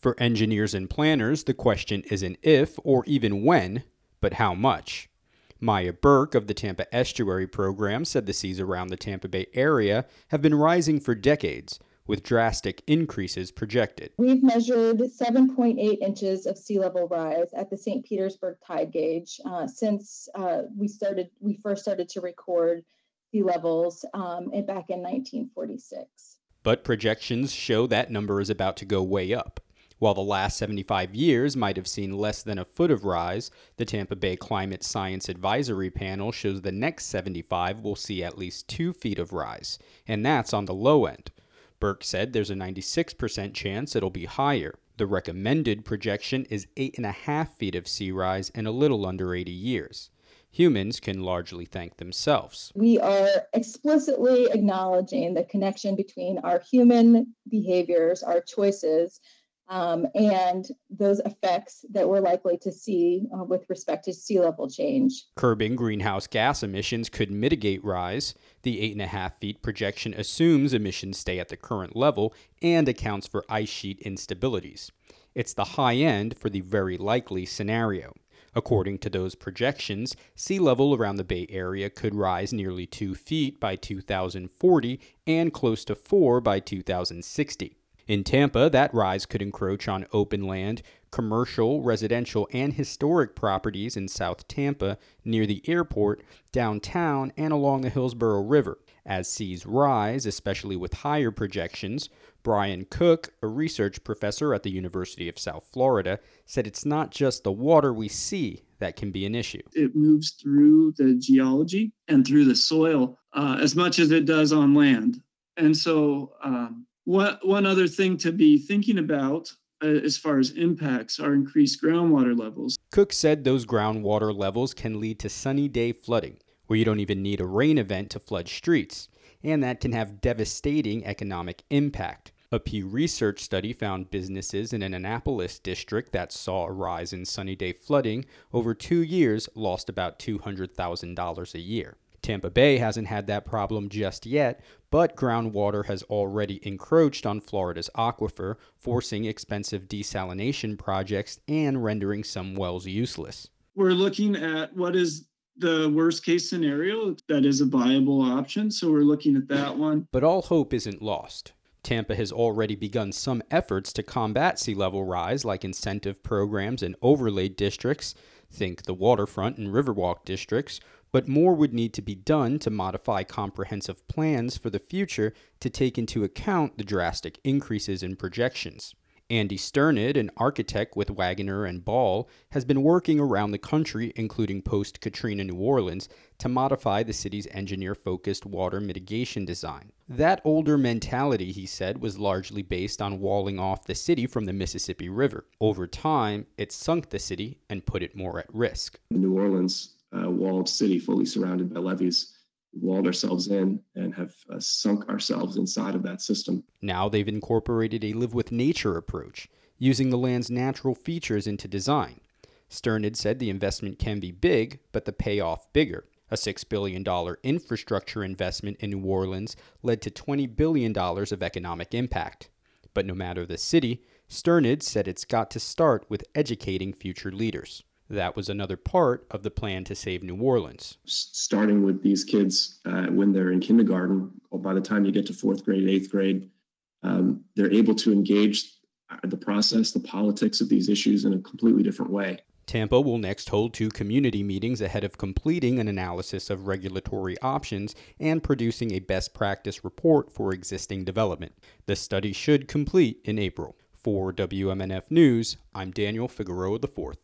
For engineers and planners, the question isn't if or even when, but how much. Maya Burke of the Tampa Estuary Program said the seas around the Tampa Bay area have been rising for decades, with drastic increases projected. We've measured 7.8 inches of sea level rise at the St. Petersburg tide gauge uh, since uh, we started. We first started to record sea levels um, back in 1946. But projections show that number is about to go way up. While the last 75 years might have seen less than a foot of rise, the Tampa Bay Climate Science Advisory Panel shows the next 75 will see at least two feet of rise, and that's on the low end. Burke said there's a 96% chance it'll be higher. The recommended projection is 8.5 feet of sea rise in a little under 80 years. Humans can largely thank themselves. We are explicitly acknowledging the connection between our human behaviors, our choices, um, and those effects that we're likely to see uh, with respect to sea level change. Curbing greenhouse gas emissions could mitigate rise. The 8.5 feet projection assumes emissions stay at the current level and accounts for ice sheet instabilities. It's the high end for the very likely scenario. According to those projections, sea level around the Bay Area could rise nearly 2 feet by 2040 and close to 4 by 2060. In Tampa, that rise could encroach on open land, commercial, residential, and historic properties in South Tampa near the airport, downtown, and along the Hillsborough River. As seas rise, especially with higher projections, Brian Cook, a research professor at the University of South Florida, said it's not just the water we see that can be an issue. It moves through the geology and through the soil uh, as much as it does on land. And so, um, one, one other thing to be thinking about uh, as far as impacts are increased groundwater levels. Cook said those groundwater levels can lead to sunny day flooding, where you don't even need a rain event to flood streets, and that can have devastating economic impact. A Pew Research study found businesses in an Annapolis district that saw a rise in sunny day flooding over two years lost about $200,000 a year. Tampa Bay hasn't had that problem just yet, but groundwater has already encroached on Florida's aquifer, forcing expensive desalination projects and rendering some wells useless. We're looking at what is the worst case scenario that is a viable option, so we're looking at that one. But all hope isn't lost. Tampa has already begun some efforts to combat sea level rise, like incentive programs and overlay districts, think the waterfront and Riverwalk districts, but more would need to be done to modify comprehensive plans for the future to take into account the drastic increases in projections. Andy Sternad, an architect with Waggonner and Ball, has been working around the country, including post Katrina New Orleans, to modify the city's engineer focused water mitigation design. That older mentality, he said, was largely based on walling off the city from the Mississippi River. Over time, it sunk the city and put it more at risk. New Orleans uh, walled city fully surrounded by levees walled ourselves in and have uh, sunk ourselves inside of that system. Now they've incorporated a live with nature approach, using the land's natural features into design. Sternad said the investment can be big, but the payoff bigger. A $6 billion infrastructure investment in New Orleans led to $20 billion of economic impact. But no matter the city, Sternad said it's got to start with educating future leaders. That was another part of the plan to save New Orleans. Starting with these kids uh, when they're in kindergarten, or by the time you get to fourth grade, eighth grade, um, they're able to engage uh, the process, the politics of these issues in a completely different way. Tampa will next hold two community meetings ahead of completing an analysis of regulatory options and producing a best practice report for existing development. The study should complete in April. For WMNF News, I'm Daniel Figueroa IV.